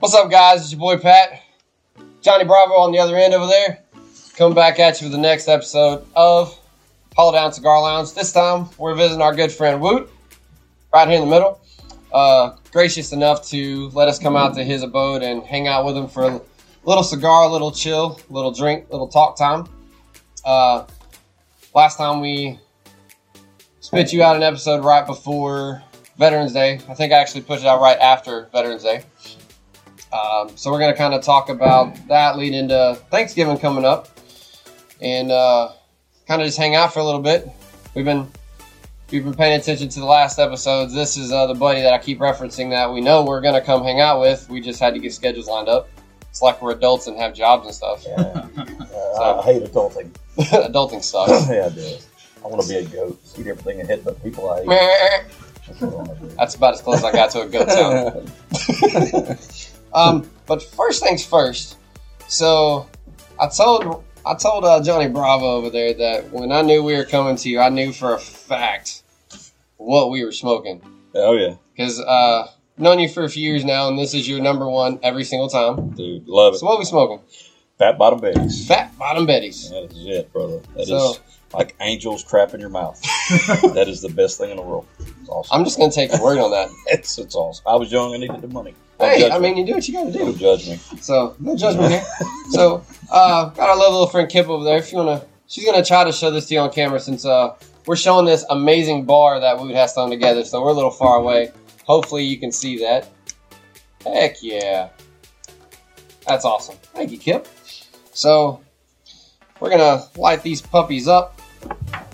What's up, guys? It's your boy Pat. Johnny Bravo on the other end over there. Coming back at you with the next episode of Hollow Down Cigar Lounge. This time, we're visiting our good friend Woot, right here in the middle. Uh, gracious enough to let us come out to his abode and hang out with him for a little cigar, a little chill, a little drink, a little talk time. Uh, last time we spit you out an episode right before Veterans Day. I think I actually put it out right after Veterans Day. Um, so we're going to kind of talk about that lead into Thanksgiving coming up and uh, kind of just hang out for a little bit. We've been we've been paying attention to the last episodes. This is uh, the buddy that I keep referencing that we know we're going to come hang out with. We just had to get schedules lined up. It's like we're adults and have jobs and stuff. Yeah. Uh, I hate adulting. Adulting sucks. yeah, I do. I want to be a goat, eat everything and hit the people I hate. That's what I want to do. That's about as close as I got to a goat sound. Um, but first things first. So I told I told uh, Johnny Bravo over there that when I knew we were coming to you, I knew for a fact what we were smoking oh yeah, because uh, known you for a few years now, and this is your number one every single time. dude, love it. So what we smoking? Fat bottom babies. Fat bottom Betty's. That is it, brother. That is So- like angels crap in your mouth. that is the best thing in the world. It's awesome. I'm just gonna take your word on that. It's it's awesome. I was young. I needed the money. Don't Hey, judge I me. mean, you do what you gotta don't judge me. So no judgment here. So uh, got our lovely little friend Kip over there. If you wanna, she's gonna try to show this to you on camera since uh, we're showing this amazing bar that Wood have thrown together. So we're a little far away. Hopefully you can see that. Heck yeah, that's awesome. Thank you, Kip. So we're gonna light these puppies up,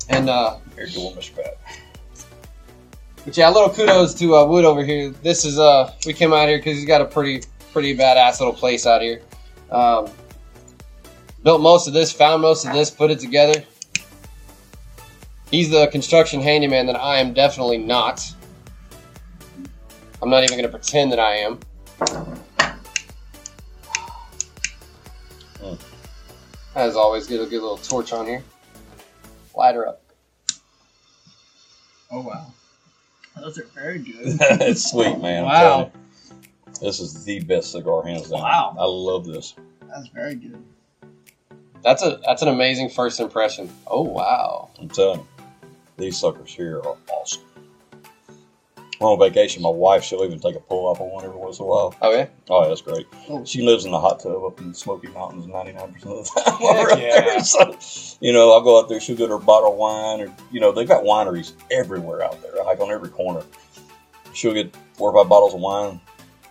and uh, your one, Mr. Pat. but yeah, a little kudos to uh, Wood over here. This is uh, we came out here because he's got a pretty pretty badass little place out here. Um, built most of this, found most of this, put it together. He's the construction handyman that I am definitely not. I'm not even going to pretend that I am. Mm. As always, get a good little torch on here. Light her up. Oh wow, those are very good. it's sweet, man. Wow. This is the best cigar, hands down. Wow. I love this. That's very good. That's a that's an amazing first impression. Oh wow. I'm telling you, these suckers here are awesome. When I'm on vacation, my wife, she'll even take a pull up on one every once in a while. Oh yeah. Oh, yeah, that's great. Oh. She lives in the hot tub up in the Smoky Mountains 99% of the time. Yeah. there. So, you know, I'll go out there, she'll get her bottle of wine, or, you know, they've got wineries everywhere out there, like on every corner. She'll get four or five bottles of wine.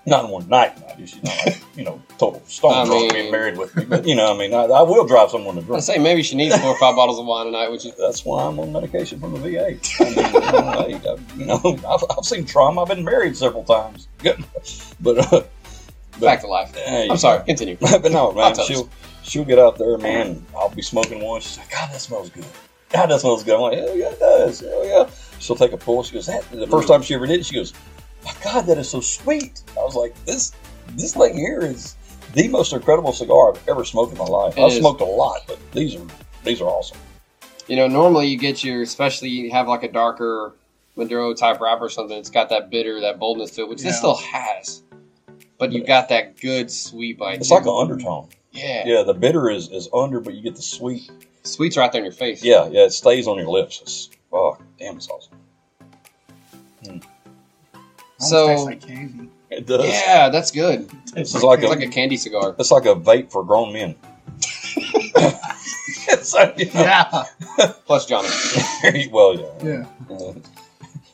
Not in one night, mind you. She's not like, you know, total stone I drunk mean- being married with me. But, you know, I mean, I, I will drive someone to drink. I say maybe she needs four or five bottles of wine a night, would you? That's why I'm on medication from the VA. I mean, you know, I- you know, I've, I've seen trauma. I've been married several times. But, uh, but Back to life. Hey, I'm sorry. Continue. but no, man, she'll she'll get out there, man. I'll be smoking one. She's like, God, that smells good. God, that smells good. I'm like, hell yeah, it does. Hell yeah. She'll take a pull. She goes, that, the first time she ever did it, she goes, my God, that is so sweet. I was like, this this thing here is the most incredible cigar I've ever smoked in my life. It I've is. smoked a lot, but these are these are awesome. You know, normally you get your, especially you have like a darker Maduro type wrapper or something. It's got that bitter, that boldness to it, which this still has. But you got that good sweet bite. It's too. like an undertone. yeah. Yeah, the bitter is, is under, but you get the sweet. Sweet's right there in your face. Yeah, yeah, it stays on your lips. It's oh, damn, it's awesome. So- like candy. It does. Yeah, that's good. This is like It's a like a candy cigar. It's like a vape for grown men. it's like, you know, Yeah, Plus Johnny. well, yeah. yeah. Uh,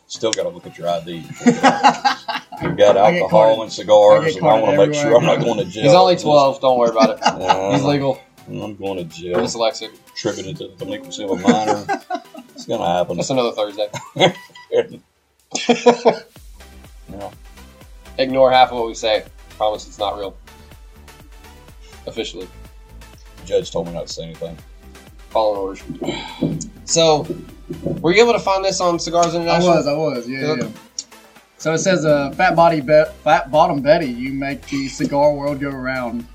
Still got to look at your ID. You've got I alcohol and cigars, I and I want to make sure I'm not going to jail. He's only 12. Don't worry about it. Uh, He's legal. I'm going to jail. Dyslexic. Attributed to the delinquency of a minor. it's going to happen. That's another Thursday. Yeah. Ignore half of what we say. Promise it's not real. Officially. The judge told me not to say anything. Following orders. So, were you able to find this on Cigars International? I International? was, I was, yeah, yeah. So it says, uh, "Fat body, be- fat bottom Betty, you make the cigar world go round."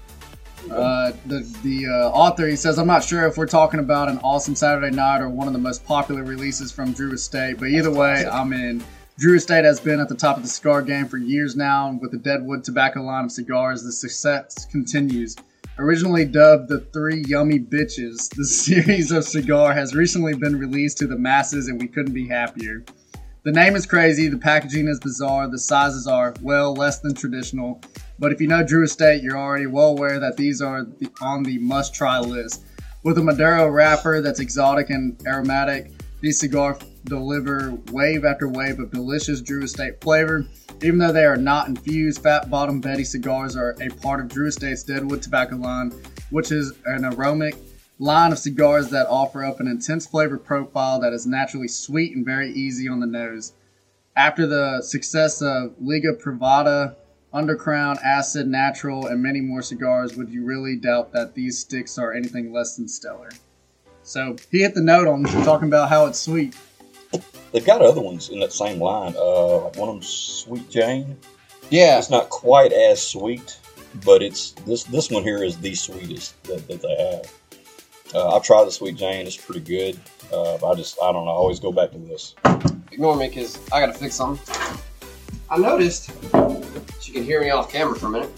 Uh, the the uh, author he says, "I'm not sure if we're talking about an awesome Saturday night or one of the most popular releases from Drew Estate, but either way, I'm in." Drew Estate has been at the top of the cigar game for years now, and with the Deadwood tobacco line of cigars, the success continues. Originally dubbed the Three Yummy Bitches, the series of cigar has recently been released to the masses, and we couldn't be happier. The name is crazy, the packaging is bizarre, the sizes are, well, less than traditional, but if you know Drew Estate, you're already well aware that these are the, on the must try list. With a Maduro wrapper that's exotic and aromatic, these cigars deliver wave after wave of delicious Drew Estate flavor. Even though they are not infused, Fat Bottom Betty cigars are a part of Drew Estate's Deadwood tobacco line, which is an aromatic line of cigars that offer up an intense flavor profile that is naturally sweet and very easy on the nose. After the success of Liga Privada, Undercrown, Acid, Natural, and many more cigars, would you really doubt that these sticks are anything less than stellar? So he hit the note on talking about how it's sweet. They've got other ones in that same line. Uh, like one of them, Sweet Jane. Yeah. It's not quite as sweet, but it's this this one here is the sweetest that, that they have. Uh, I've tried the Sweet Jane; it's pretty good. Uh, but I just I don't know. I always go back to this. Ignore me because I gotta fix something. I noticed. She can hear me off camera for a minute.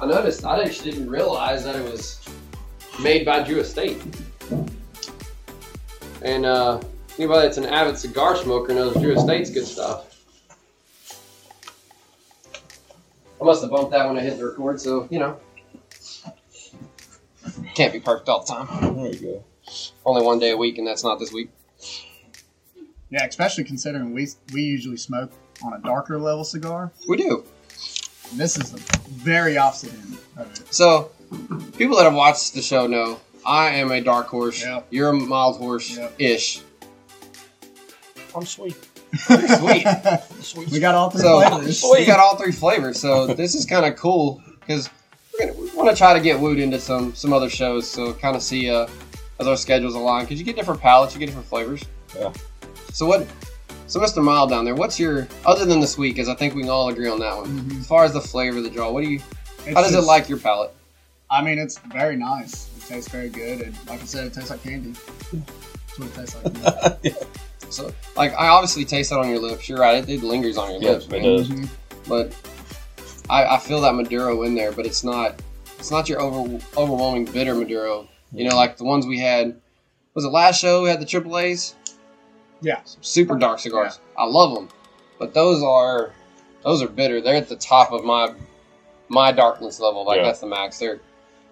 I noticed. I actually didn't realize that it was made by Drew Estate. And uh, anybody that's an avid cigar smoker knows Drew Estate's good stuff. I must have bumped that when I hit the record, so you know. Can't be perfect all the time. There you go. Only one day a week, and that's not this week. Yeah, especially considering we we usually smoke on a darker level cigar. We do. And this is the very opposite end of it. So, people that have watched the show know I am a dark horse. Yeah. You're a mild horse Yeah. ish. I'm sweet. Sweet. Sweet. we got all three So flavors. we got all three flavors. So this is kind of cool because we're gonna we want to try to get Woot into some some other shows. So kind of see uh, as our schedules align because you get different palettes, you get different flavors. Yeah. So what? So Mr. Mild down there, what's your other than the sweet? Because I think we can all agree on that one. Mhm. As far as the flavor of the draw, what do you? It's how does it like your palate? I mean, it's very nice. It tastes very good, and like I said, it tastes like candy. That's what it tastes like. So like I obviously taste that on your lips. You're right. It, it lingers on your Yeah, lips. it man. does. Mhm. but I, I feel that Maduro in there, but it's not it's not your over, overwhelming bitter Maduro. You know, like the ones we had. Was it last show? We had the triple A's, Yeah. super dark cigars. I love them, but those are those are bitter. They're at the top of my my darkness level. Like Yeah. that's the max. They're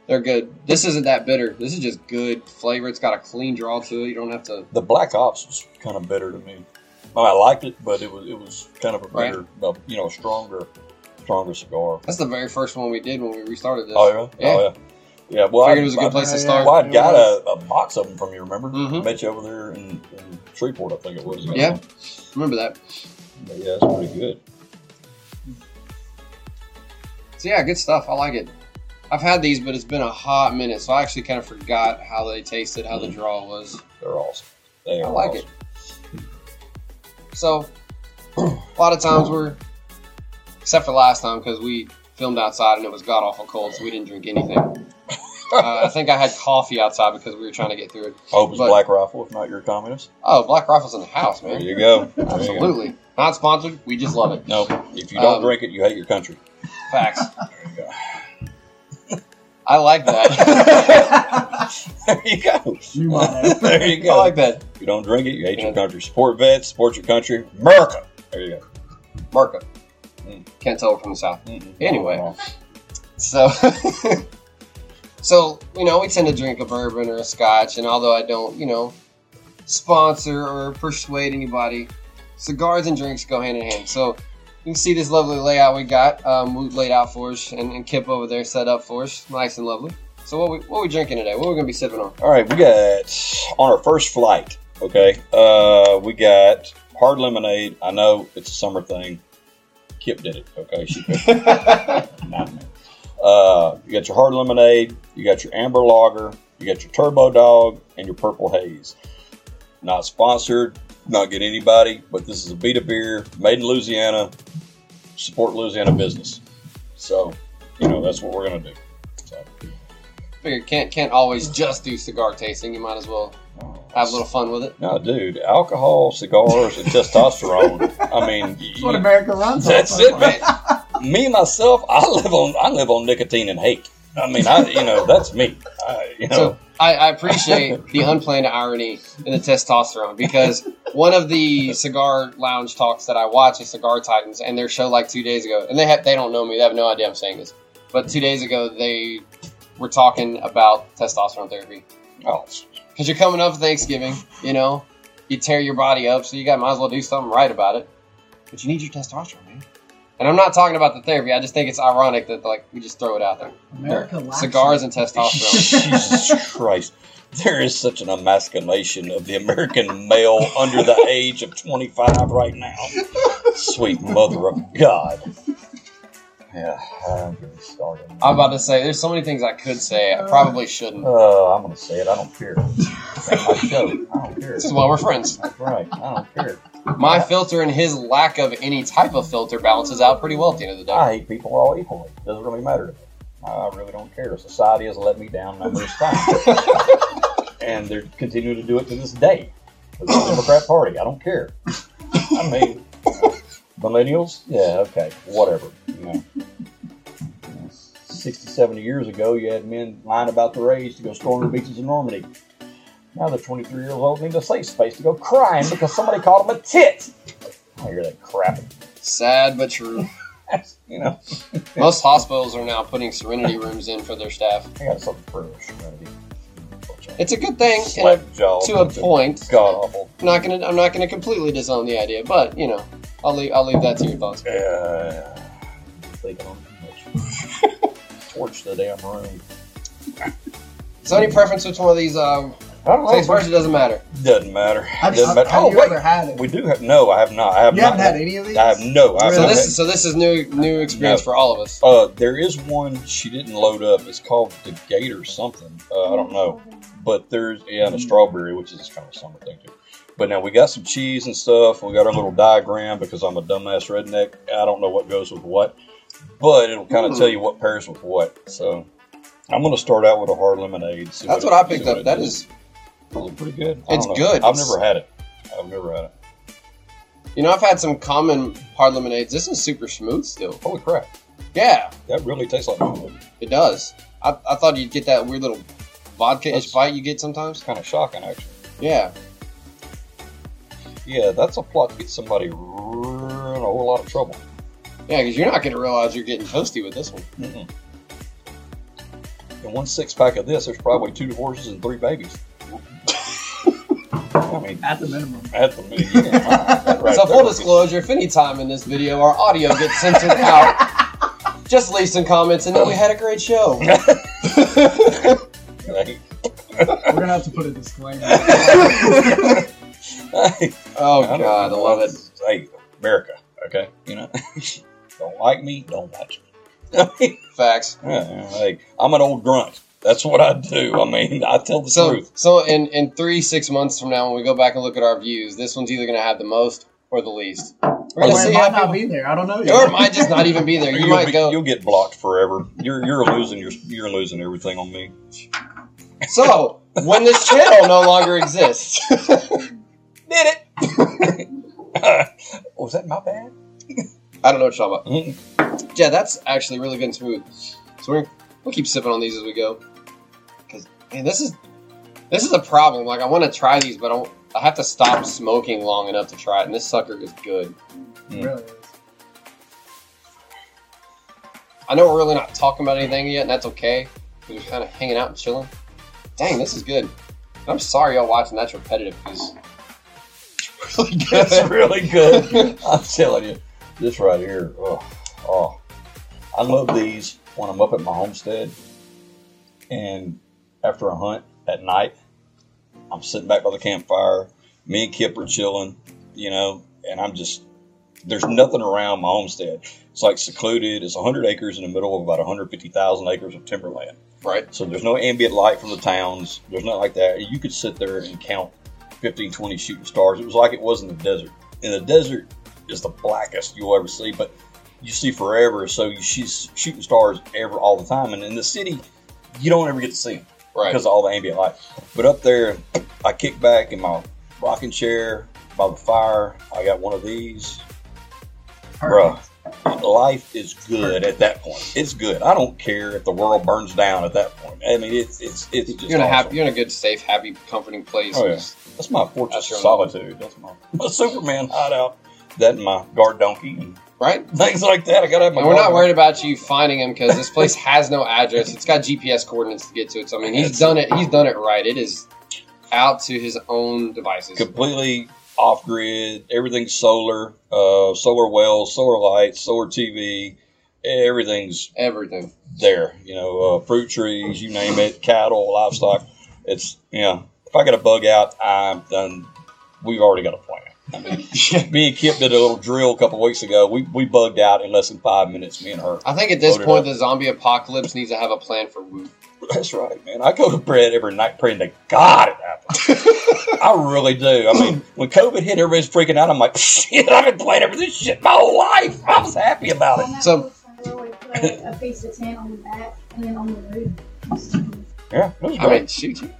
they're good. This isn't that bitter. This is just good flavor. It's got a clean draw to it. You don't have to. The Black Ops was kind of better to me. I, mean, I liked it, but it was it was kind of a Right. uh, you know, stronger, stronger cigar. That's the very first one we did when we restarted this. Oh yeah, Yeah. oh yeah, yeah. Well, Figured I, it was a good I- place to start. Well, I'd got a, a box of them from you. Remember? Mhm. Met you over there in, in Shreveport, I think it was. Yeah. Remember that? But yeah, it's pretty good. So yeah, good stuff. I like it. I've had these, but it's been a hot minute, so I actually kind of forgot how they tasted, how the draw was. They're awesome. They I like awesome. it. So a lot of times we're, except for last time because we filmed outside and it was god awful cold, so we didn't drink anything. uh, I think I had coffee outside because we were trying to get through it. Hope it's But- Black Rifle, if not you're a communist. Oh, Black Rifle's in the house, There man. you go. There you go. Absolutely. Not sponsored. We just love it. No, if you don't Um, drink it, you hate your country. Facts. There you go. I like that. There you go. New. There you go. I like that. If you don't drink it, you hate your country. Support vets, support your country. America. There you go. America. Mm. Can't tell we're from the south. Mm-mm. Anyway. So, so you know, we tend to drink a bourbon or a scotch, and although I don't, you know, sponsor or persuade anybody, cigars and drinks go hand in hand. So you can see this lovely layout we got, um, we laid out for us, and, and Kip over there set up for us, nice and lovely. So what we what we drinking today? What are we gonna be sipping on? All right, we got on our first flight. Okay, uh, we got hard lemonade. I know it's a summer thing. Kip did it. Okay, she picked it, not me. Uh, you got your hard lemonade. You got your amber lager. You got your turbo dog and your purple haze. Not sponsored. Not get anybody, but this is Abita beer made in Louisiana. Support Louisiana business. So, you know that's what we're gonna do. So, Figure can't can't always just do cigar tasting. You might as well oh, have a little fun with it. No, dude, alcohol, cigars, and testosterone. I mean, That's what America runs that's it, man. me myself, I live on I live on nicotine and hate. I mean, I you know that's me. I, you know, So I, I appreciate the unplanned irony in the testosterone because one of the cigar lounge talks that I watch is Cigar Titans and their show like two days ago, and they have they don't know me, they have no idea I'm saying this, but two days ago they were talking about testosterone therapy. Oh, because you're coming up for Thanksgiving, you know, you tear your body up, so you got might as well do something right about it, but you need your testosterone, man. And I'm not talking about the therapy. I just think it's ironic that like we just throw it out there. America lacks Cigars it. and testosterone. Jesus Christ. There is such an emasculation of the American male under the age of 25 right now. Sweet mother of God. Yeah, I'm getting started. I'm about to say there's so many things I could say. I probably shouldn't. Uh, I'm going to say it. I don't care. It's my show. I don't care. This is why we're friends. That's right. I don't care. My filter and his lack of any type of filter balances out pretty well at the end of the day. I hate people all equally. Doesn't really matter to me. I really don't care. Society has let me down numerous times. and they're continuing to do it to this day. The Democrat Party. I don't care. I mean, millennials? Yeah, okay. Whatever. You know. 60, 70 years ago, you had men lying about their age to go storm the beaches of Normandy. Now they're 23 years old and need a safe space to go crying because somebody called them a tit. I hear that crap. Sad but true. you know, Most hospitals are now putting serenity rooms in for their staff. I got something for humanity. It's a good thing a, to a point. God awful. I'm not gonna I'm not gonna completely disown the idea, but you know, I'll leave I'll leave that to your thoughts. Yeah. Thinking on too much. Torch the damn room. Is there any preference which one of these um I don't takes first? It doesn't matter. Doesn't matter. Have, Doesn't matter. have Oh you wait, ever had it? we do have. No, I have not. I have You not. haven't had any of these? I have no. I have So this is so this is new new experience No. for all of us. Uh, there is one she didn't load up. It's called the Gator something. Uh, I don't know, but there's yeah, and a strawberry, which is kind of a summer thing too. But now we got some cheese and stuff. We got our little diagram because I'm a dumbass redneck. I don't know what goes with what, but it'll kind of tell you what pairs with what. So I'm going to start out with a hard lemonade. see That's it- what I picked up. it That is Really pretty good. It's know. good. I've It's- never had it. I've never had it. you know, I've had some common hard lemonades. This is super smooth still. Holy crap! Yeah, That really tastes like lemonade. it does. I, I thought you'd get that weird little vodka ish bite you get sometimes. Kind of shocking, actually. Yeah. Yeah, that's a plot to get somebody in a whole lot of trouble. Yeah, because you're not going to realize you're getting toasty with this one. Mm-mm. In one six pack of this, there's probably two divorces and three babies. I mean, At the minimum. at the minute, you can find that right so, full disclosure if any time in this video our audio gets censored out, just leave some comments and then we had a great show. Hey, We're gonna have to put a disclaimer. hey, oh, I don't God, I love it. Hey, America, okay? You know, don't like me, don't watch me. Facts. Yeah, yeah, hey, I'm an old grunt. That's what I do. I mean, I tell the So, truth. so in, in three, six months from now, when we go back and look at our views, this one's either going to have the most or the least. We're Or going to it see might how not be there. I don't know or it might just not even be there. You might be, go. You'll get blocked forever. You're you're losing your you're losing everything on me. So, when this channel no longer exists, Did it? Was that my bad? I don't know what you're talking about. Yeah, that's actually really good and smooth. So we're, we'll keep sipping on these as we go. Because man, this is this is a problem. Like I want to try these, but I, don't- I have to stop smoking long enough to try it. And this sucker is good. It really is. I know we're really not talking about anything yet, and that's okay. We're just kind of hanging out and chilling. Dang, this is good. I'm sorry y'all watching. That's repetitive because it's really good. It's really good. I'm telling you, this right here. Oh, oh, I love these when I'm up at my homestead, and after a hunt at night, I'm sitting back by the campfire. Me and Kip are chilling, you know, and I'm just there's nothing around my homestead. It's like secluded. It's 100 acres in the middle of about 150,000 acres of timberland. right. So there's no ambient light from the towns. There's nothing like that. You could sit there and count 15, 20 shooting stars. It was like it was in the desert. In the desert is the blackest you'll ever see, but you see forever. So you see shooting stars ever all the time. And in the city, you don't ever get to see them Right. because of all the ambient light. But up there, I kick back in my rocking chair by the fire. I got one of these. Bruh, life is good at that point. It's good. I don't care if the world burns down at that point. I mean, it's it's it's just You're in a happy, you're in a good, safe, happy, comforting place. Oh, yeah. That's my fortress of solitude. That's my, my Superman hideout. That and my guard donkey and Right? things like that. I gotta have my. And we're not worried about you finding him because this place has no address. It's got GPS coordinates to get to it. So I mean, he's done it. He's done it right. It is out to his own devices. completely off grid. Everything's solar, uh, solar wells, solar lights, solar TV. Everything's Everything. there. You know, uh, fruit trees, you name it, cattle, livestock. It's you know, if I get a bug out, I'm done. We've already got a plan. Me and Kip did a little drill a couple weeks ago. We we bugged out in less than five minutes. Me and her. I think at this point, the zombie apocalypse needs to have a plan for Woot. That's right, man. I go to bed every night praying to God it happens. I really do. I mean, when COVID hit, everybody's freaking out. I'm like, shit, I've been playing for this shit my whole life. I was happy about it. So- So we put a piece of tin on the back and then on the roof. Yeah, I mean, shoot you.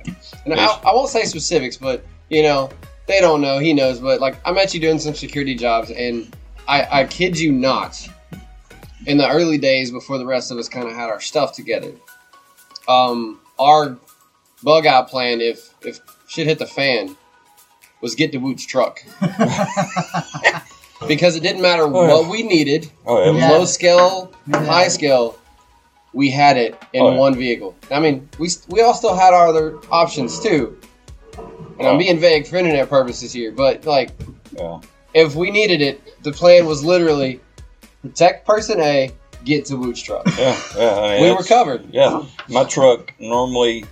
And I, I won't say specifics, but you know, they don't know. He knows. But like, I'm actually doing some security jobs, and I, I kid you not. In the early days, before the rest of us kind of had our stuff together, um, our bug out plan, if if shit hit the fan, was get to Woot's truck because it didn't matter Oh, yeah. what we needed, oh, yeah. Yeah. low scale, Yeah. high scale, we had it in Oh, yeah. one vehicle. I mean, we we all still had our other options too. And I'm being vague for internet purposes here, but like, yeah. if we needed it, the plan was literally protect person A, get to Woot's truck. Yeah, yeah. I mean, We were covered. Yeah, my truck normally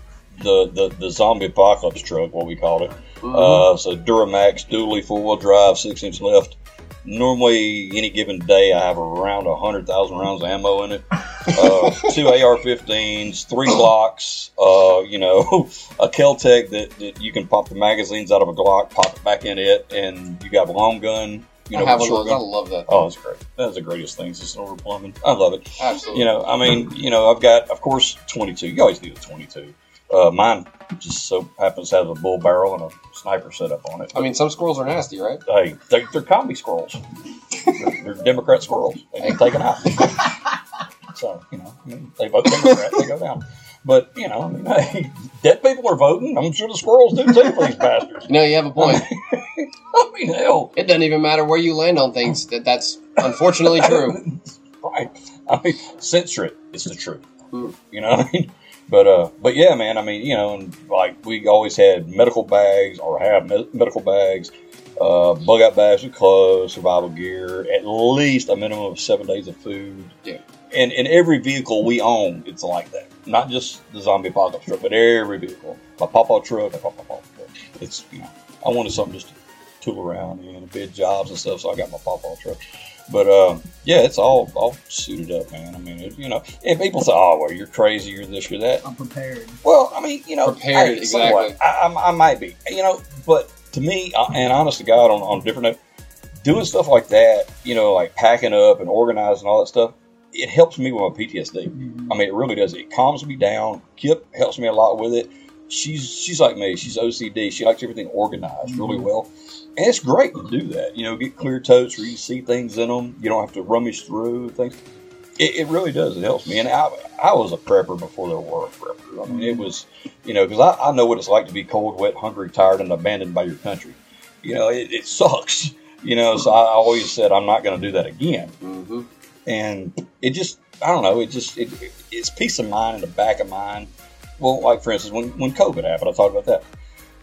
the, the the zombie apocalypse truck, what we called it. Mhm. Uh, so Duramax, dually four wheel drive, six inch lift. Normally, any given day, I have around hundred thousand rounds of ammo in it. Uh, two AR-15s, three Glocks. Uh, you know, a Keltec that, that you can pop the magazines out of a Glock, pop it back in it, and you got a long gun. You know, I have of those. I love that. Oh, it's great. That's the greatest thing. It's over plumbing. I love it. Absolutely. You know, I mean, you know, I've got, of course, 22. You always need a 22. Uh, mine just so happens to have a bull barrel and a sniper set up on it. I mean, some squirrels are nasty, right? Hey, they, they're combi squirrels. they're, they're Democrat squirrels. They get taken out. so, you know, I mean, they vote Democrat, they go down. But, you know, I mean, hey, dead people are voting. I'm sure the squirrels do too for these bastards. No, you have a point. I mean, hell, It doesn't even matter where you land on things. That that's unfortunately true. right. I mean, censor it. It's the truth. Hmm. You know what I mean? But uh, but yeah, man. I mean, you know, and like we always had medical bags or have me- medical bags, uh, bug out bags with clothes, survival gear, at least a minimum of seven days of food. Yeah. And in every vehicle we own, it's like that. Not just the zombie apocalypse truck, but every vehicle. My papa truck, my papa truck. It's you know, I wanted something just to tool around in, bid jobs and stuff. So I got my papa truck. But uh, yeah, it's all all suited up, man. I mean, it, you know, and people say, "Oh, well, you're crazy, you're this, you're that." I'm prepared. Well, I mean, you know, Prepared, hey, somewhat. exactly. I, I, I might be, you know, but to me, uh, and honest to God, on on a different note, doing stuff like that, you know, like packing up and organizing all that stuff, it helps me with my PTSD. Mhm. I mean, it really does. It calms me down. Kip helps me a lot with it. She's she's like me. She's OCD. She likes everything organized really well, and it's great to do that. You know, get clear totes where you see things in them. You don't have to rummage through things. It, it really does. It helps me. And I I was a prepper before there were preppers. I mean, it was you know because I, I know what it's like to be cold, wet, hungry, tired, and abandoned by your country. You know, it, it sucks. You know, so I always said I'm not going to do that again hmm and it just I don't know. It just it, it's peace of mind in the back of mind. Well, like for instance, when when COVID happened, I talked about that.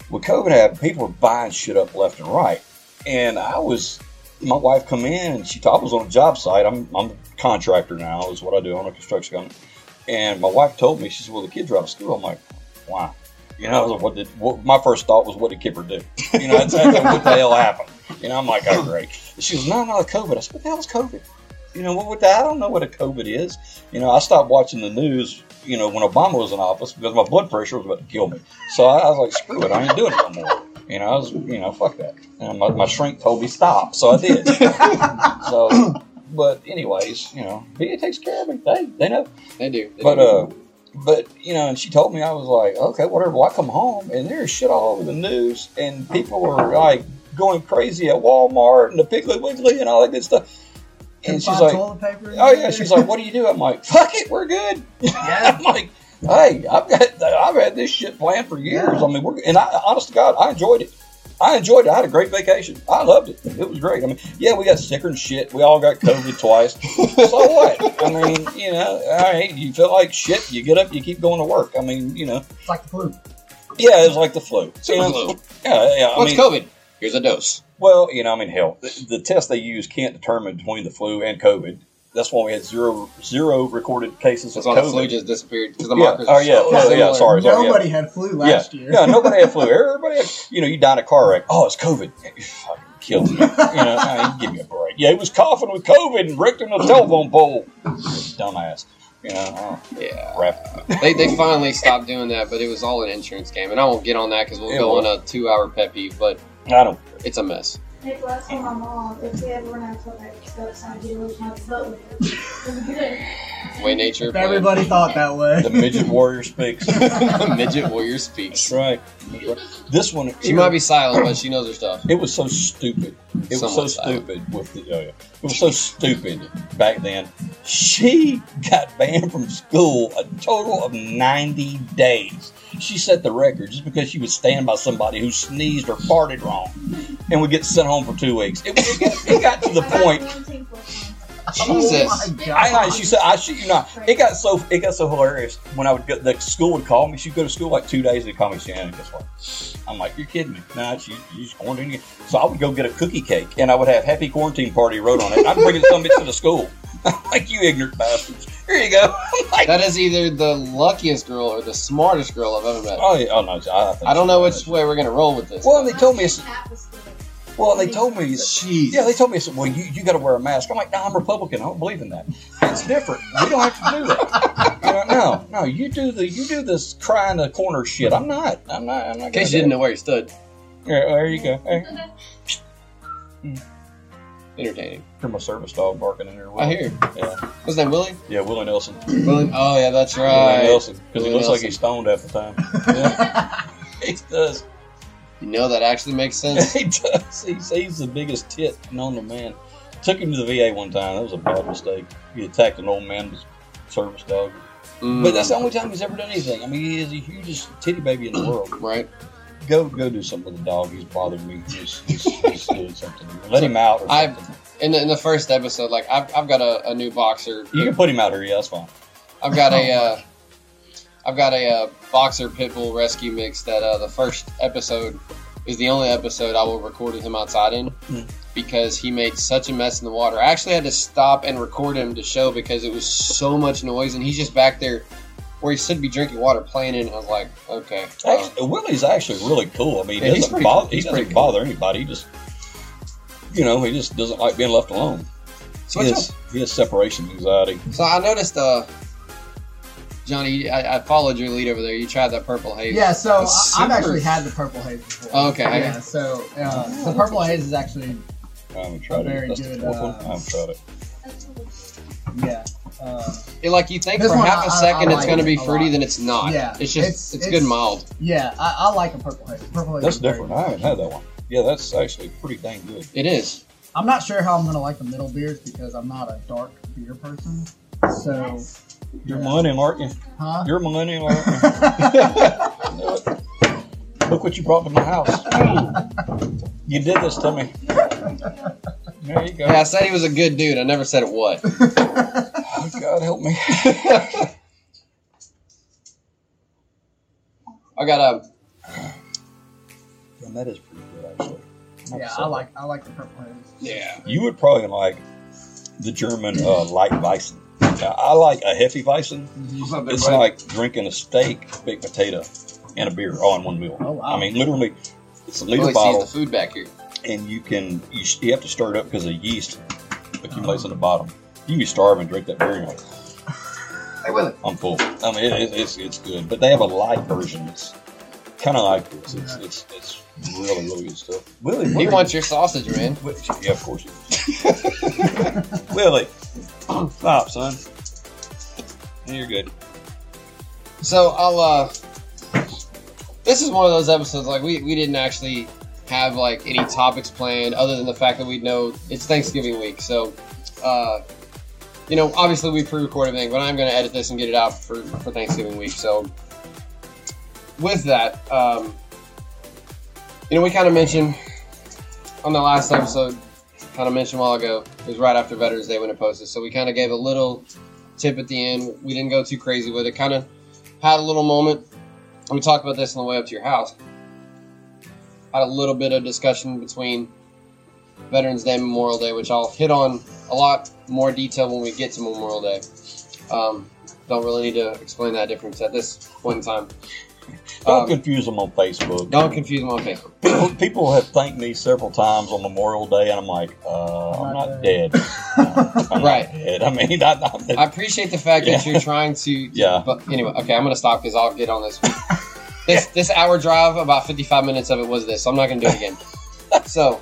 When COVID happened, people were buying shit up left and right, and I was. My wife come in and she thought I was on a job site. I'm I'm a contractor now, is what I do on a construction company. And my wife told me, she said, "Well, the kids are out of school." I'm like, "Why?" You know, like, what did what, my first thought was, "What did Kipper do?" You know, that's, that's what the hell happened. You know, I'm like, "Oh, great." She goes, "No, no, COVID." I said, "What the hell is COVID?" You know, what would that? I don't know what a COVID is. You know, I stopped watching the news, you know, when Obama was in office because my blood pressure was about to kill me. So I, I was like, screw it, I ain't doing it no more. You know, I was, you know, fuck that. And my, my shrink told me stop, so I did. so, but anyways, you know, VA takes care of me. They, they know. They do. They But do. uh, but you know, and she told me I was like, okay, whatever. Well, I come home and there's shit all over the news, and people were like going crazy at Walmart and the Piggly Wiggly and all that good stuff. Can And she's like, toilet paper. oh yeah, she's like, what do you do? I'm like, fuck it, we're good. Yeah. I'm like, hey, I've got, I've had this shit planned for years. Yeah. I mean, we're, and I, honest to God, I enjoyed it. I enjoyed it. I had a great vacation. I loved it. It was great. I mean, yeah, we got sicker and shit. We all got COVID twice. so what? I mean, you know, all right, you feel like shit, you get up, you keep going to work. I mean, you know, It's like the flu. yeah, it's like the flu. Super You know, flu. Yeah, yeah. I What's mean, COVID? Here's a dose. well, you know, I mean, hell, the, the test they use can't determine between the flu and COVID. That's why we had zero zero recorded cases of why the flu COVID. just disappeared because the Yeah. markers. Oh, are yeah. so yeah. similar. Sorry. sorry, yeah. Nobody had flu last yeah. year. Yeah, nobody had flu. Everybody had, you know, you died in a car wreck. Oh, it's COVID. You fucking killed me. You know, I mean, give me a break. Yeah, he was coughing with COVID and wrecked in a telephone pole. Dumbass. You know, oh, Yeah. crap. They, they finally stopped doing that, but it was all an insurance game. And I won't get on that because we'll It go was. on a two hour pet peeve, but I don't. it's a mess. Nick, last time my mom, if we ever run out of toilet paper, stop sign, get a little chance to vote with her. It was good. The way nature If everybody thought that way. The midget warrior speaks. the midget warrior speaks. That's right. This one, She might be silent, but she knows her stuff. It was so stupid. It was so silent. stupid with the. Oh yeah. It was so stupid back then. She got banned from school a total of ninety days. She set the record just because she would stand by somebody who sneezed or farted wrong, and would get sent home for two weeks. It, it, got, it got to the point. Jesus. Oh my God. I, I she said I shit you know, It got so it got so hilarious when I would go. The school would call me. She'd go to school like two days. They'd call me Shannon. Guess what? I'm like, you're kidding me? Nah, she, she's quarantining. you." So I would go get a cookie cake, and I would have "Happy Quarantine Party" wrote on it. I'd bring it some bitch to the school. I'm like, you ignorant bastards. Here you go. Like, That is either the luckiest girl or the smartest girl I've ever met. oh yeah, oh no, I, think I don't know which way we're gonna roll with this. Well, they told me. It's, Hat was well, they told me. Jeez. Yeah, they told me. I said, "Well, you, you got to wear a mask." I'm like, "No, I'm Republican. I don't believe in that. It's different. We don't have to do that." You know, no, no, you do the you do this cry in the corner shit. I'm not. I'm not. I'm not. In case you didn't know where you stood. Yeah, there you go. Hey, Entertaining. hear my service dog barking in there. I hear. Yeah, What's that, Willie? yeah, Willie Nelson. Willie? Oh, yeah, that's Willie right. Nelson, because he Willie looks like he's stoned half the time. Yeah. he does. You know that actually makes sense. he does. He's, he's the biggest tit known to man. Took him to the VA one time. That was a bad mistake. He attacked an old man's service dog. Mm, But that's the only time he's ever done anything. I mean, he is the hugest titty baby in the world. right. Go, go do something with the dog. He's bothering me. He's, he's, he's doing something. Let him out. Or I've- In the, in the first episode, like I've, I've got a, a new boxer. You can put him out here. Yeah, that's fine. I've got a uh, I've got a uh, boxer pitbull rescue mix that uh, the first episode is the only episode I will record with him outside in Hmm. because he made such a mess in the water. I actually had to stop and record him to show because it was so much noise and he's just back there where he should be drinking water playing in. I was like, okay, uh, Actually, Willie's actually really cool. I mean, he Yeah, doesn't pretty bother. cool. He doesn't cool. bother anybody. He just, you know, he just doesn't like being left alone. so, He has, he has separation anxiety. so I noticed, uh, Johnny, I, I followed your lead over there. You tried that purple haze. Yeah, so It's I- I've actually had the purple haze before. Oh, okay. Yeah, so uh, the purple haze is actually I haven't tried Very it. That's good, the fourth uh, one. I haven't tried it. Yeah. Uh, It, like you think for one, half I- a I- second I it's like going to be fruity, lot. then it's not. Yeah, it's just it's- it's, it's- good mild. yeah, I, I like a purple haze. Purple haze. That's is different. good. I haven't had that one. Yeah, that's actually pretty dang good. It is. I'm not sure how I'm gonna like the middle beers because I'm not a dark beer person. So, You're Yeah. millennial, aren't you? huh? You're a millennial, aren't you? You know what? Look what you brought to my house. You did this to me. There you go. Yeah, I said he was a good dude. I never said it what. Oh, God help me. I got a. And that is pretty good, actually. I'm yeah. I like I like the purple haze. Yeah. You would probably like the German uh, light Weissen. Now, I like a hefty Weissen. It's like drinking a steak, baked potato, and a beer all in one meal. Oh, wow. I mean, literally, it's a liter Really sees the food back here. and you can you, you have to stir it up because the yeast accumulates in the bottom. You can be starving, drink that beer, and you're like, Hey, Willie. I'm full. I mean, it, it, it's it's good, but they have a light version. It's kind of like this. It's, it's it's really really good stuff. Willie, He what are wants your sausage, man. yeah, of course you. do. Willie, stop, son. You're good. So I'll uh this is one of those episodes like we, we didn't actually have like any topics planned other than the fact that we know it's Thanksgiving week. So uh you know, obviously we pre-record everything, but I'm gonna edit this and get it out for, for Thanksgiving week. So with that, um you know, we kind of mentioned on the last episode, kind of mentioned a while ago, it was right after Veterans Day when it posted. So we kind of gave a little tip at the end. We didn't go too crazy with it. Kind of had a little moment. We talked about this on the way up to your house. Had a little bit of discussion between Veterans Day and Memorial Day, which I'll hit on a lot more detail when we get to Memorial Day. Um, don't really need to explain that difference at this point in time. Don't Um, confuse them on Facebook. don't confuse them on Facebook. People, people have thanked me several times on Memorial Day, and I'm like, uh, I'm Not not dead. I'm Right. Not dead. I mean, I, I'm, I appreciate the fact that you're trying to. Yeah. But anyway, okay, I'm gonna stop because I'll get on this. This this hour drive, about 55 minutes of it was this, so I'm not gonna do it again. so,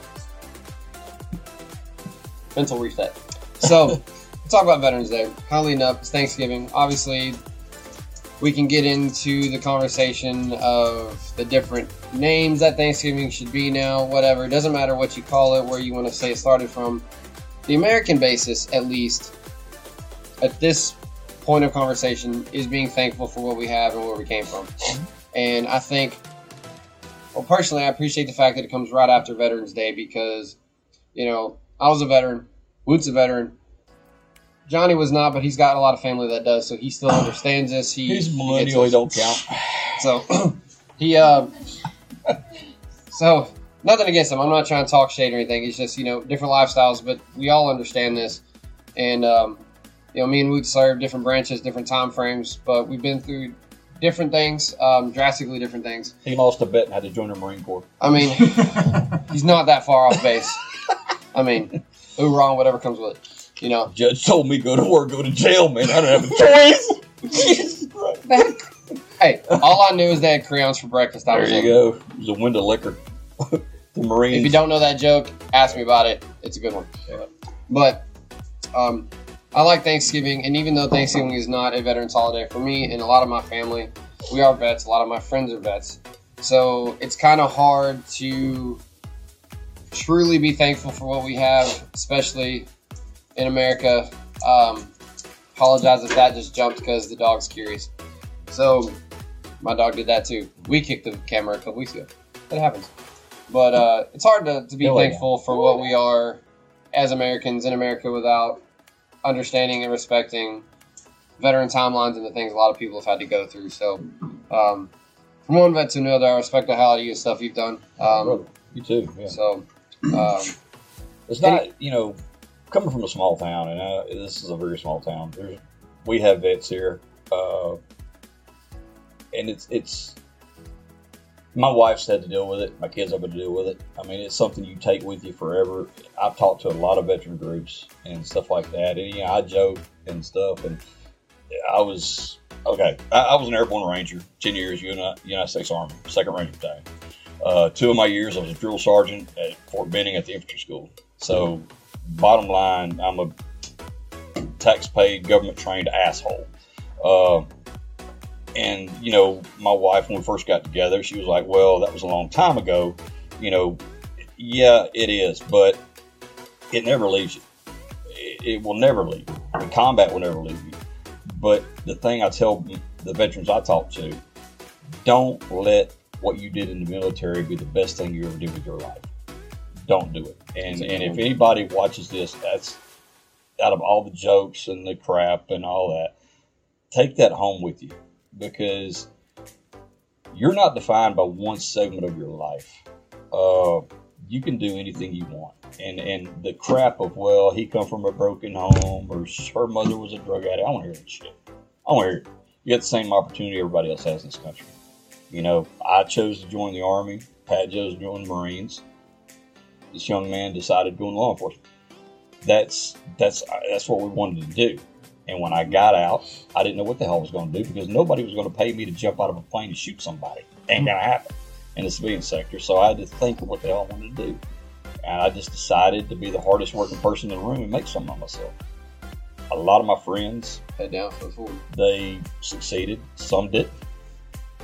mental reset. So, talk about Veterans Day. How leading up? It's Thanksgiving. Obviously, we can get into the conversation of the different names that Thanksgiving should be now. Whatever. It doesn't matter what you call it, where you want to say it started from. The American basis, at least, at this point of conversation is being thankful for what we have and where we came from. Mm-hmm. And I think, well, personally, I appreciate the fact that it comes right after Veterans Day because, you know, I was a veteran, Woot's a veteran. Johnny was not, but he's got a lot of family that does, so he still understands this. He, he's a he millennial. He don't count. So he uh so nothing against him. I'm not trying to talk shade or anything. It's just, you know, different lifestyles, but we all understand this. And um, you know, me and Woot serve different branches, different time frames, but we've been through different things, um, drastically different things. He lost a bet and had to join the Marine Corps. I mean, he's not that far off base. I mean, ooh wrong, whatever comes with it. You know. Judge told me go to work, go to jail, man. I don't have a choice. Hey, all I knew is they had crayons for breakfast. I There was you go. It was a window liquor. the Marines. If you don't know that joke, ask me about it. It's a good one. Yeah. But um, I like Thanksgiving, and even though Thanksgiving is not a veterans holiday for me and a lot of my family, we are vets. A lot of my friends are vets, so it's kind of hard to truly be thankful for what we have, especially in America. Um, apologize if that just jumped because the dog's curious. So my dog did that too. We kicked the camera a couple weeks ago. It happens. But uh, it's hard to, to be ahead. thankful for what we are as Americans in America without understanding and respecting veteran timelines and the things a lot of people have had to go through. So, um, from one vet to another, I respect the hell out of you and stuff you've done. Um, you too. Yeah. so, um, It's not, you know, coming from a small town, and this is a very small town. There's, we have vets here, uh, and it's it's. My wife's had to deal with it. My kids have had to deal with it. I mean, it's something you take with you forever. I've talked to a lot of veteran groups and stuff like that, and you know, I joke and stuff. And I was okay. I, I was an airborne ranger, ten years, United, United States Army, Second Ranger Battalion. Uh, two of my years, I was a drill sergeant at Fort Benning at the infantry school. So, bottom line, I'm a tax-paid, government-trained asshole. Uh, and you know, my wife, when we first got together, she was like, "Well, that was a long time ago." You know, yeah, it is, but it never leaves you. It, will never leave you. I mean, combat will never leave you. But the thing I tell the veterans I talk to, don't let what you did in the military be the best thing you ever did with your life. Don't do it. And and if anybody watches this, that's out of all the jokes and the crap and all that, take that home with you because you're not defined by one segment of your life. Uh, you can do anything you want. And and the crap of well, he come from a broken home or her mother was a drug addict. I don't hear that shit. I don't hear it. You got the same opportunity everybody else has in this country. You know, I chose to join the army. Pat chose to join the Marines. This young man decided to go in law enforcement. That's that's that's what we wanted to do. And when I got out, I didn't know what the hell I was going to do because nobody was going to pay me to jump out of a plane and shoot somebody. Ain't gonna happen in the civilian sector. So I had to think of what the hell I wanted to do. And I just decided to be the hardest working person in the room and make something of myself. a lot of my friends Head down, forward. they succeeded, some didn't.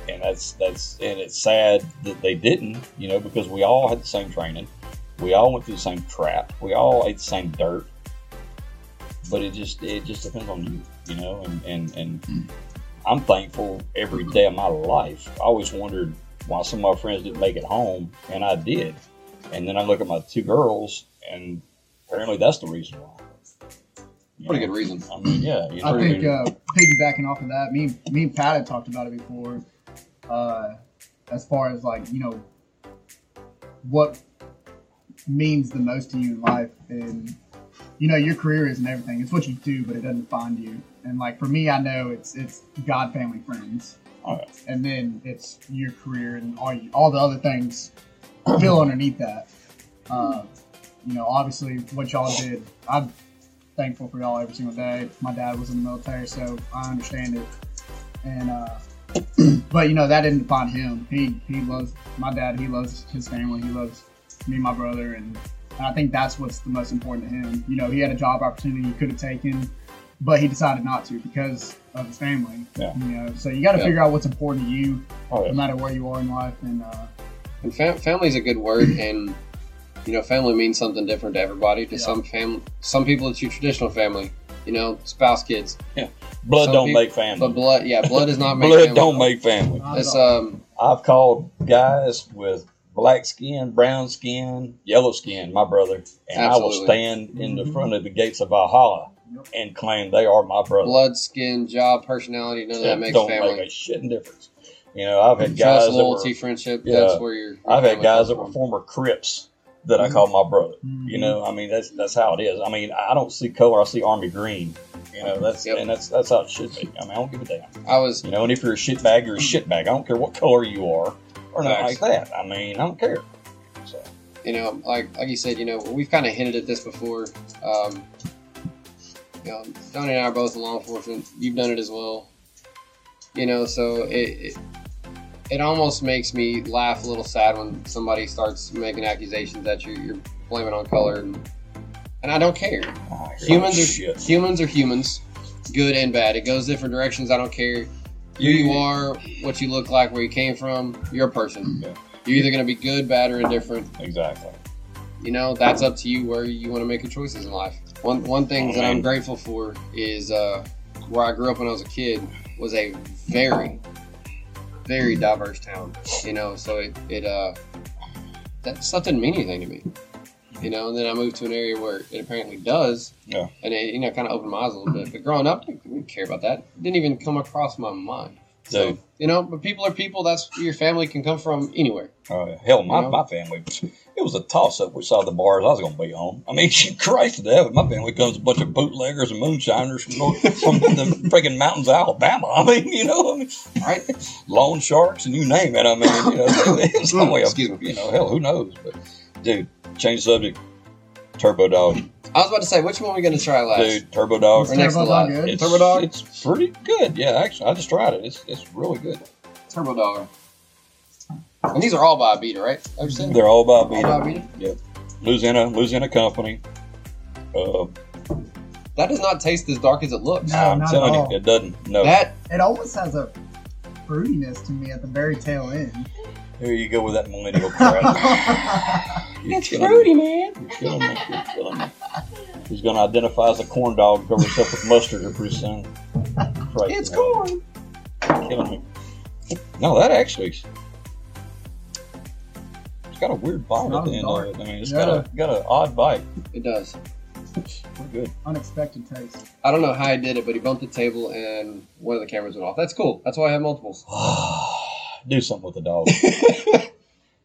And that's that's and it's sad that they didn't, you know, because we all had the same training, we all went through the same trap. we all ate the same dirt. But it just it just depends on you, you know, and and, and I'm thankful every day of my life. I always wondered why some of my friends didn't make it home, and I did. And then I look at my two girls, and apparently that's the reason why. You Pretty know, good reason. I mean, yeah, you know, I think uh, piggybacking off of that, me, me and Pat had talked about it before. Uh, as far as like you know, what means the most to you in life, and you know, your career isn't everything. It's what you do, but it doesn't define you. And like for me, I know it's it's God, family, friends, right. and then it's your career and all you, all the other things feel underneath that. Uh, you know, obviously what y'all did, I'm thankful for y'all every single day. My dad was in the military, so I understand it. And uh, but you know that didn't define him. He he loves my dad. He loves his family. He loves me, and my brother, and I think that's what's the most important to him. You know, he had a job opportunity he could have taken, but he decided not to because of his family. Yeah. You know, so you got to Yeah. figure out what's important to you, Oh, no matter where you are in life, and uh, And fam- family is a good word, and you know, family means something different to everybody. To Yeah. some fam, some people it's your traditional family. You know, spouse, kids. Yeah, Blood Some don't people- make family. But blood, yeah, blood is not make Blood family. don't make family. It's um, I've called guys with black skin, brown skin, yellow skin, my brother, and I will Absolutely. stand in the Mhm. front of the gates of Valhalla Yep. and claim they are my brother. blood, skin, job, personality. None of that It makes don't family. make a shitting difference. You know, I've had Trust, guys that loyalty, were, friendship. Yeah. That's where your. your I've had guys that were former Crips that I call my brother. Mhm. You know, I mean that's that's how it is. I mean, I don't see color; I see army green. You know, that's Yep. and that's that's how it should be. I mean, I don't give a damn. I was You know, and if you're a shitbag, you're a shitbag. I don't care what color you are or nothing like that. I mean, I don't care. So, you know, like like you said, you know, we've kind of hinted at this before. Um, you know, Johnny and I are both in law enforcement. You've done it as well. You know, so it, it it almost makes me laugh a little sad when somebody starts making accusations that you're, you're blaming on color, and, and I don't care. oh, Humans are shit. humans are humans, good and bad. It goes different directions. I don't care who you are, what you look like, where you came from. You're a person. Yeah. You're either going to be good, bad, or indifferent Exactly. you know that's up to you where you want to make your choices in life one one thing that i'm grateful for is uh, where i grew up when i was a kid was a very very diverse town you know so it, it uh that stuff didn't mean anything to me you know and then i moved to an area where it apparently does Yeah. and it you know kind of opened my eyes a little bit but growing up i didn't care about that it didn't even come across my mind so Dude. you know but people are people that's where your family can come from anywhere Oh, yeah. hell, my, You know? my family, it was a toss up which side of the bars I was going to be on. I mean, Christ to heaven, my family comes a bunch of bootleggers and moonshiners from, north, from the freaking mountains of Alabama. I mean, you know, I mean, right loan sharks and you name it. I mean, you know, it's way of, Excuse me. you know, hell, who knows? But, dude, change subject. Turbo Dog. i was about to say which one are we going to try last Dude, Turbo Dog. Or next to Turbo Dog last. good? It's, Turbo Dog? It's pretty good. Yeah, actually, I just tried it. It's, it's really good. Turbo Dog. And these are all by Abita, right? Understand? They're all about All by being Beta. Louisiana, Louisiana company. Uh, That does not taste as dark as it looks. No. I'm not telling at you, all. it doesn't. No. That It almost has a fruitiness to me at the very tail end. Here you go with that millennial crap. You're it's fruity, me. man. You're killing me. You're killing me. He's going to identify as a corn dog, and cover himself with mustard here pretty soon. Christ, It's man. corn. You're killing me. No, that actually. It's got a weird bite at Not the end dark. of it. I mean, it's Yeah. got a got an odd bite. It does. Pretty good. Unexpected taste. I don't know how he did it, but he bumped the table and one of the cameras went off. That's cool. That's why I have multiples. Do something with the dog.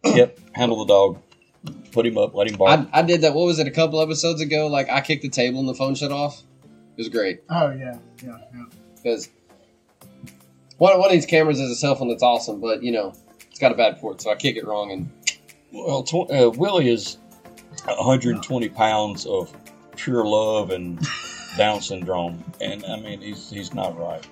yep, handle the dog. Put him up. Let him bark. I, I did that. What was it? A couple episodes ago. Like I kicked the table and the phone shut off. It was great Oh yeah, yeah, yeah. because one one of these cameras is a cell phone that's awesome, but you know it's got a bad port, so I kick it wrong and Well, tw- uh, Willie is 120 pounds of pure love and Down syndrome, and I mean he's he's not right.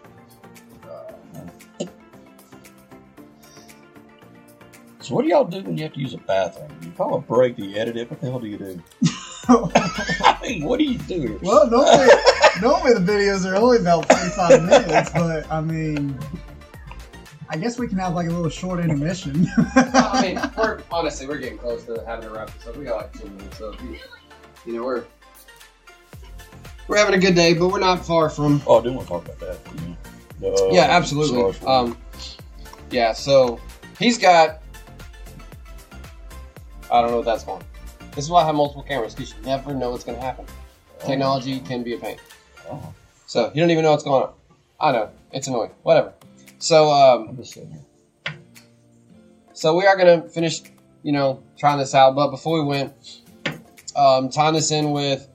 So what do y'all do when you have to use a bathroom? You call a break? Do you edit it? What the hell do you do? I mean, what do you do? well, normally, Normally the videos are only about 45 minutes, but I mean, I guess we can have like a little short intermission. I mean, we're honestly we're getting close to having to wrap this up. We got like two minutes, so you, you know we're we're having a good day, but we're not far from. Oh, I do want to talk about that. you know. The, uh, yeah, absolutely. Um, yeah, so he's got. I don't know what that's for. This is why I have multiple cameras because you never know what's going to happen. Technology can be a pain. Oh, So you don't even know what's going on. I know it's annoying. Whatever. So um, I'm just sitting here. So we are gonna finish, you know, trying this out. But before we went, um, tying this in with,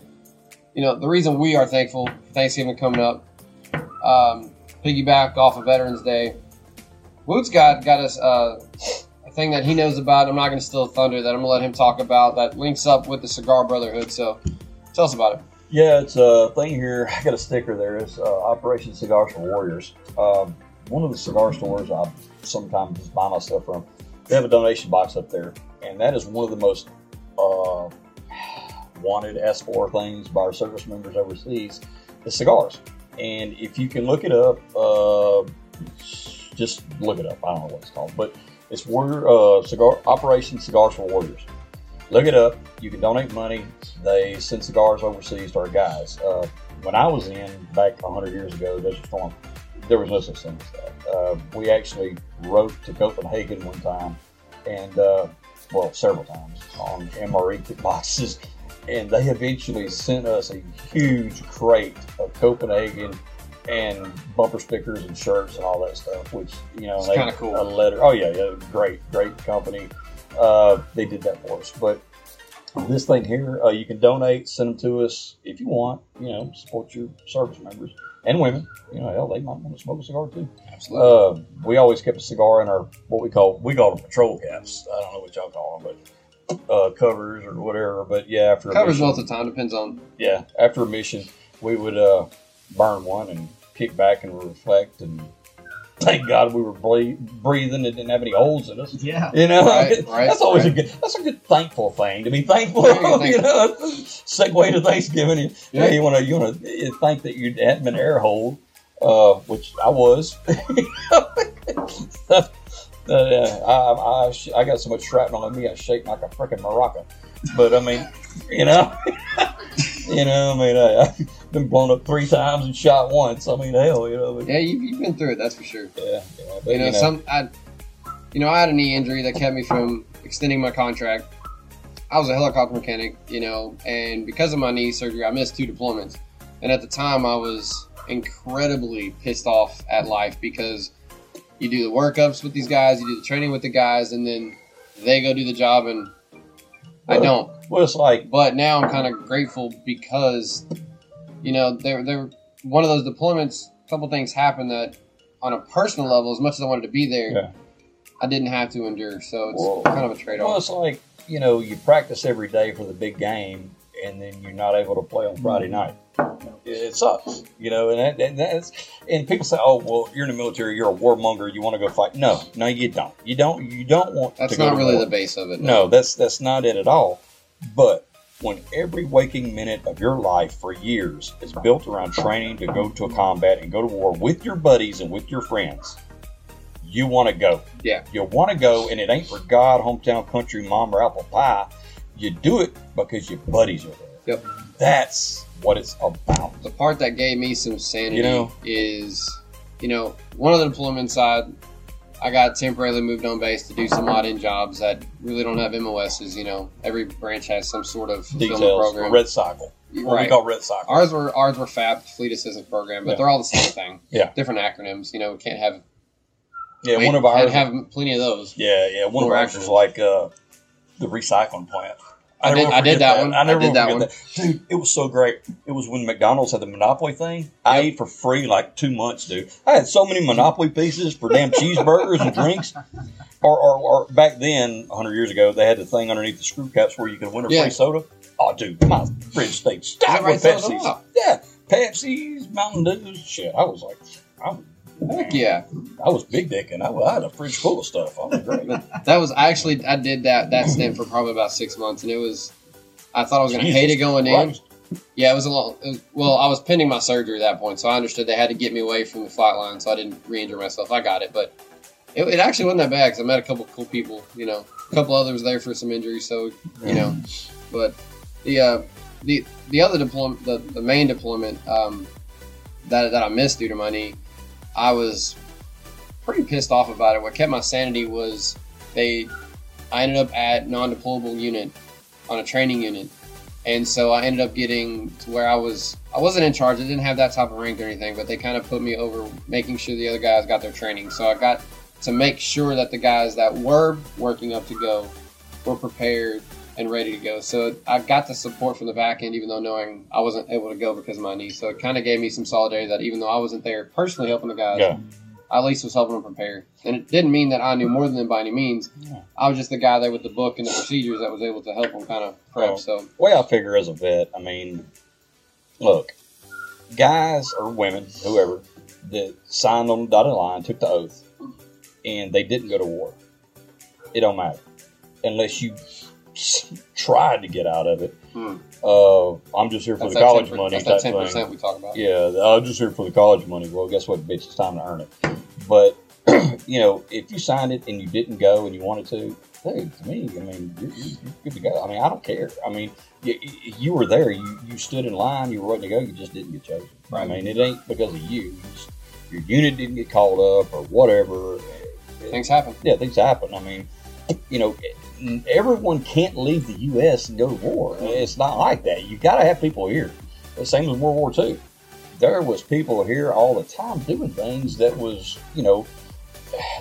you know, the reason we are thankful for Thanksgiving coming up, um, piggyback off of Veterans Day. Woot's got got us uh, thing that he knows about. I'm not gonna steal thunder that I'm gonna let him talk about. That links up with the Cigar Brotherhood. So tell us about it. Yeah, it's a thing here. I got a sticker there. It's uh, Operation Cigars for Warriors. Um, one of the cigar stores I sometimes just buy my stuff from. They have a donation box up there, and that is one of the most uh, wanted asked for things by our service members overseas is cigars. And if you can look it up, uh, just look it up. I don't know what it's called, but it's Warrior uh, Cigar Operation Cigars for Warriors. Look it up. You can donate money. They send cigars overseas to our guys. Uh, when I was in back 100 years ago, Desert Storm, there was no such thing as that. Uh, we actually wrote to Copenhagen one time, and uh, well, several times on MRE boxes, and they eventually sent us a huge crate of Copenhagen and bumper stickers and shirts and all that stuff. Which you know, they- kinda cool. A letter. Oh yeah, yeah, great, great company. Uh, they did that for us, but this thing here, uh, you can donate, send them to us if you want. You know, support your service members and women. You know, hell, they might want to smoke a cigar too. Absolutely. Uh, we always kept a cigar in our what we call we call them patrol caps. I don't know what y'all call them, but uh, covers or whatever. But yeah, after a Covers mission, of the time. Depends on. yeah, after a mission, we would uh, burn one and kick back and reflect and thank God we were ble- breathing and didn't have any holes in us. yeah. You know, Right, right, that's always right. a good. That's a good thankful thing to be thankful. Very good of, you know, segue to Thanksgiving. You, Yeah. you want to you want to thank that you hadn't been air hole, uh, which I was. uh, I, I, I got so much shrapnel in me, I shake like a freaking maraca. But I mean, you know, you know, I mean, I, I've been blown up three times and shot once. I mean, hell, you know. But, Yeah, you've, you've been through it. That's for sure. yeah, yeah, but, you know, some I, you know, I had a knee injury that kept me from extending my contract. I was a helicopter mechanic, you know, and because of my knee surgery, I missed two deployments. And at the time, I was incredibly pissed off at life because you do the workups with these guys, you do the training with the guys, and then they go do the job, and I don't. Well, it's like But now I'm kind of grateful because, you know, there there one of those deployments. A couple things happened that, on a personal level, as much as I wanted to be there, Yeah. I didn't have to endure. So it's kind of a trade off. Well, off. it's like you know, you practice every day for the big game, and then you're not able to play on Friday mm-hmm. night. It sucks, you know. And, that, and that's and people say, "Oh, well, you're in the military. You're a warmonger. You want to go fight?" No, no, you don't. You don't. You don't want. That's not really war. the base of it. No, that's that's not it at all. But when every waking minute of your life for years is built around training to go to a combat and go to war with your buddies and with your friends, you want to go. Yeah. You want to go, and it ain't for God, hometown, country, mom, or apple pie. You do it because your buddies are there. Yep. That's what it's about. The part that gave me some sanity You know? is, you know, one of the deployments I, I got temporarily moved on base to do some odd end jobs that really don't have MOSs. You know, every branch has some sort of Details. program. Red cycle. What we call red cycle. Ours were ours were FAP, Fleet Assistance Program, but Yeah. they're all the same thing. Yeah. Different acronyms. You know, we can't have yeah, wait, one of ours. have plenty of those. Yeah, yeah. One of ours was like uh, the recycling plant. I never did- I did forget that one. I never I did that one. Dude, it was so great. It was when McDonald's had the Monopoly thing. I ate for free like two months, dude. I had so many Monopoly pieces for damn cheeseburgers and drinks. Or, or, or back then, 100 years ago, they had the thing underneath the screw caps where you could win a Yeah. free soda. Oh, dude, my fridge stayed stacked with was Pepsis. Yeah, Pepsis, Mountain Dews, shit. I was like, I, Heck yeah, I was big dick and I, I had a fridge full of stuff. I was great. that was I actually I did that that stint for probably about six months, and it was I thought I was going to hate it going in. Yeah, it was a long. Was, well, I was pending my surgery at that point, so I understood they had to get me away from the flight line, so I didn't re-injure myself. I got it, but it, it actually wasn't that bad because I met a couple cool people. You know, a couple others there for some injuries, so you know. But the uh, the the other deployment, the, the main deployment um, that that I missed due to my knee, I was pretty pissed off about it. What kept my sanity was they. I ended up at non-deployable unit on a training unit, and so I ended up getting to where I was. I wasn't in charge. I didn't have that type of rank or anything, but they kind of put me over making sure the other guys got their training. So I got to make sure that the guys that were working up to go were prepared and ready to go. So I got the support from the back end, even though knowing I wasn't able to go because of my knee. So it kind of gave me some solidarity that even though I wasn't there personally helping the guys, Yeah. I at least was helping them prepare. And it didn't mean that I knew more than them by any means. Yeah. I was just the guy there with the book and the procedures that was able to help them kind of prep. Well, So way I figure as a vet, I mean, look, guys or women, whoever, that signed on the dotted line, took the oath, and they didn't go to war. It don't matter unless you tried to get out of it. Hmm. Uh, I'm just here for that's the college 10%, money that's that ten thing. percent we talk about. Yeah, I'm just here for the college money. Well, guess what, bitch? It's time to earn it. But you know, if you signed it and you didn't go and you wanted to, hey, to me, I mean, you're, you're good to go. I mean, I don't care. I mean, you, you were there. You you stood in line. You were ready to go. You just didn't get chosen. I mean, it ain't because of you. You just- your unit didn't get called up or whatever. Things happen. Yeah, things happen. I mean, you know, everyone can't leave the U.S. and go to war. It's not like that. You got to have people here. The same as World War II. There was people here all the time doing things that was, you know,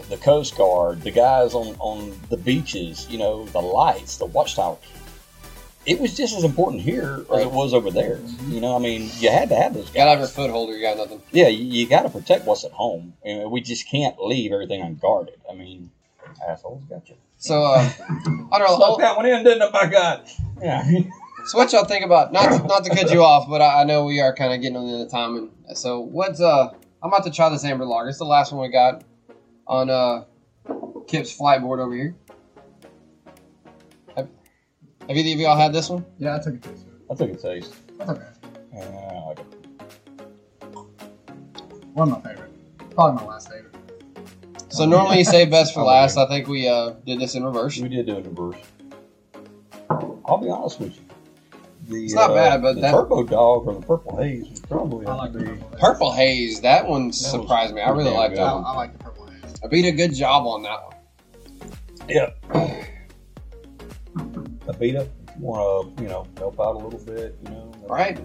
the Coast Guard, the guys on on the beaches, you know, the lights, the watchtower. It was just as important here as it was over there. Mm-hmm. You know, I mean, you had to have those You gotta have your foot holder. You got nothing. Yeah, you, you got to protect what's at home. I mean, we just can't leave everything unguarded. I mean, assholes got you. So, uh, I don't know. Snuck that one in, didn't it? My God. Yeah. So what y'all think about not to, not to cut you off, but I, I know we are kind of getting on the end of time, and so what's uh I'm about to try this amber lager. It's the last one we got on uh Kip's flight board over here. Have, have either of y'all had this one? Yeah, I took a taste it. I took a taste. That's okay. Yeah, I like it. One of my favorite. Probably my last favorite. So normally you say best for last. I think we uh did this in reverse. We did do it in reverse. I'll be honest with you. The, It's not uh, bad, but the that- turbo dog or the purple haze would probably I like the purple haze. Purple haze. That one was surprised me. I really pretty like that I, one. I like the purple haze. I beat a good job on that one. Yeah. Abita, if you want to, you know, help out a little bit, you know. All right.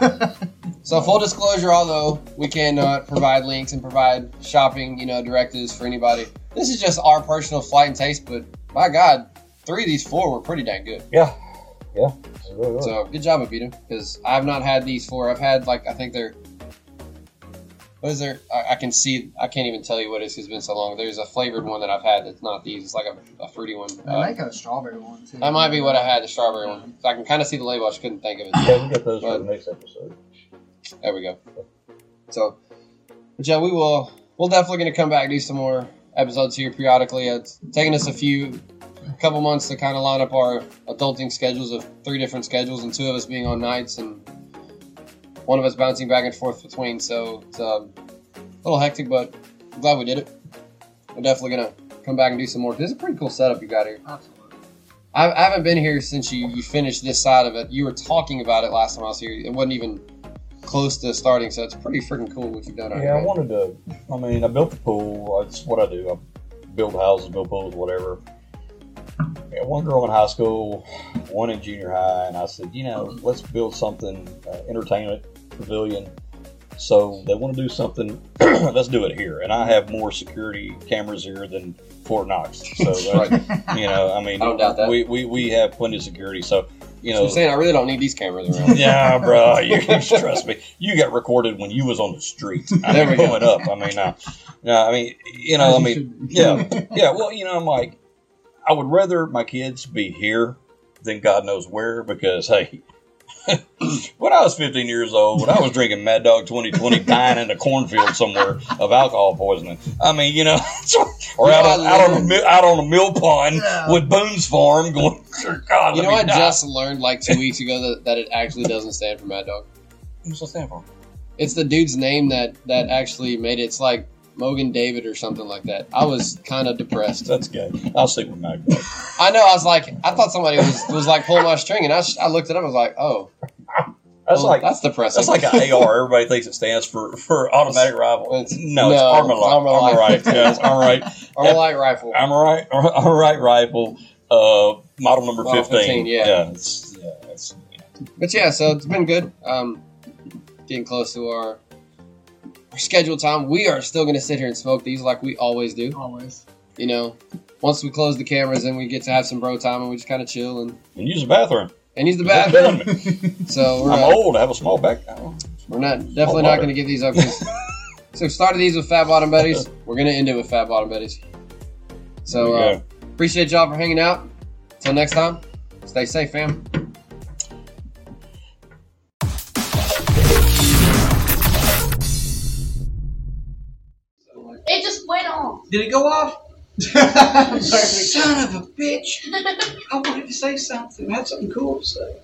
So full disclosure, although we cannot provide links and provide shopping, you know, directives for anybody, this is just our personal flight and taste. But my God, three of these four were pretty dang good. Yeah. Yeah. Really good. So good job, Abita, because I have not had these four. I've had like I think they're. What is there? I, I can see. I can't even tell you what it is. 'cause It's been so long. There's a flavored one that I've had that's not these. It's like a, a fruity one. They Uh, make a strawberry one too. that might be what I had, the strawberry one. So I can kind of see the label. I just couldn't think of it. yeah, we got those for the next episode. There we go. So, but yeah, we will. We're definitely going to come back and do some more episodes here periodically. It's taken us a few, a couple months to kind of line up our adulting schedules of three different schedules, and two of us being on nights, and one of us bouncing back and forth between. So it's um, a little hectic, but I'm glad we did it. We're definitely going to come back and do some more. This is a pretty cool setup you got here. Absolutely. I, I haven't been here since you, you finished this side of it. You were talking about it last time I was here. It wasn't even close to starting, so it's pretty freaking cool what you've done. out here. Yeah, I wanted to. I mean, I built the pool. That's what I do. I build houses, build pools, whatever. Yeah, one girl in high school, one in junior high, and I said, you know, let's build something, uh, entertainment pavilion. So they want to do something. let's do it here. And I have more security cameras here than Fort Knox. So that, you know, I mean, I don't doubt that. we, we we have plenty of security. So you know, I'm saying I really don't need these cameras around. yeah, bro, you trust me. You got recorded when you was on the street. I There mean, we go. up. I mean, no, no. I mean, you know, I mean, yeah, yeah. Well, you know, I'm like, I would rather my kids be here than God knows where because hey, when I was 15 years old, when I was drinking Mad Dog 2020, dying in a cornfield somewhere of alcohol poisoning. I mean, you know, or You out, know, on, out, on a, out on a mill pond Yeah. with Boone's Farm going, God, You know, I die. just learned like two weeks ago that, that it actually doesn't stand for Mad Dog. What's that stand for? It's the dude's name that that actually made it. It's like Mogen David or something like that. I was kind of depressed. That's gay. I'll stick with Mad I know. I was like, I thought somebody was was like pulling my string, and I, sh- I looked it up. I was like, oh, That's well, like that's depressing. that's like an AR. Everybody thinks it stands for for automatic rifle. It's- no, it's no, Armalite. Armalite. Armalite. Yeah, it's Armalite. Armalite rifle. Armalite. Armalite rifle. Uh, model number Model 15. 15, yeah. Yeah. It's, yeah. It's, But yeah, so it's been good. Um, getting close to our our scheduled time. We are still going to sit here and smoke these like we always do. Always. You know, once we close the cameras, then we get to have some bro time and we just kind of chill and, and use the bathroom. and use the bathroom. So we're, I'm uh, old. I have a small back. we're not definitely not going to give these up. so we started these with Fat Bottom Betties. We're going to end it with Fat Bottom Betties. So uh, appreciate y'all for hanging out. Until next time, stay safe, fam. Did it go off? Son of a bitch. I wanted to say something. I had something cool to say.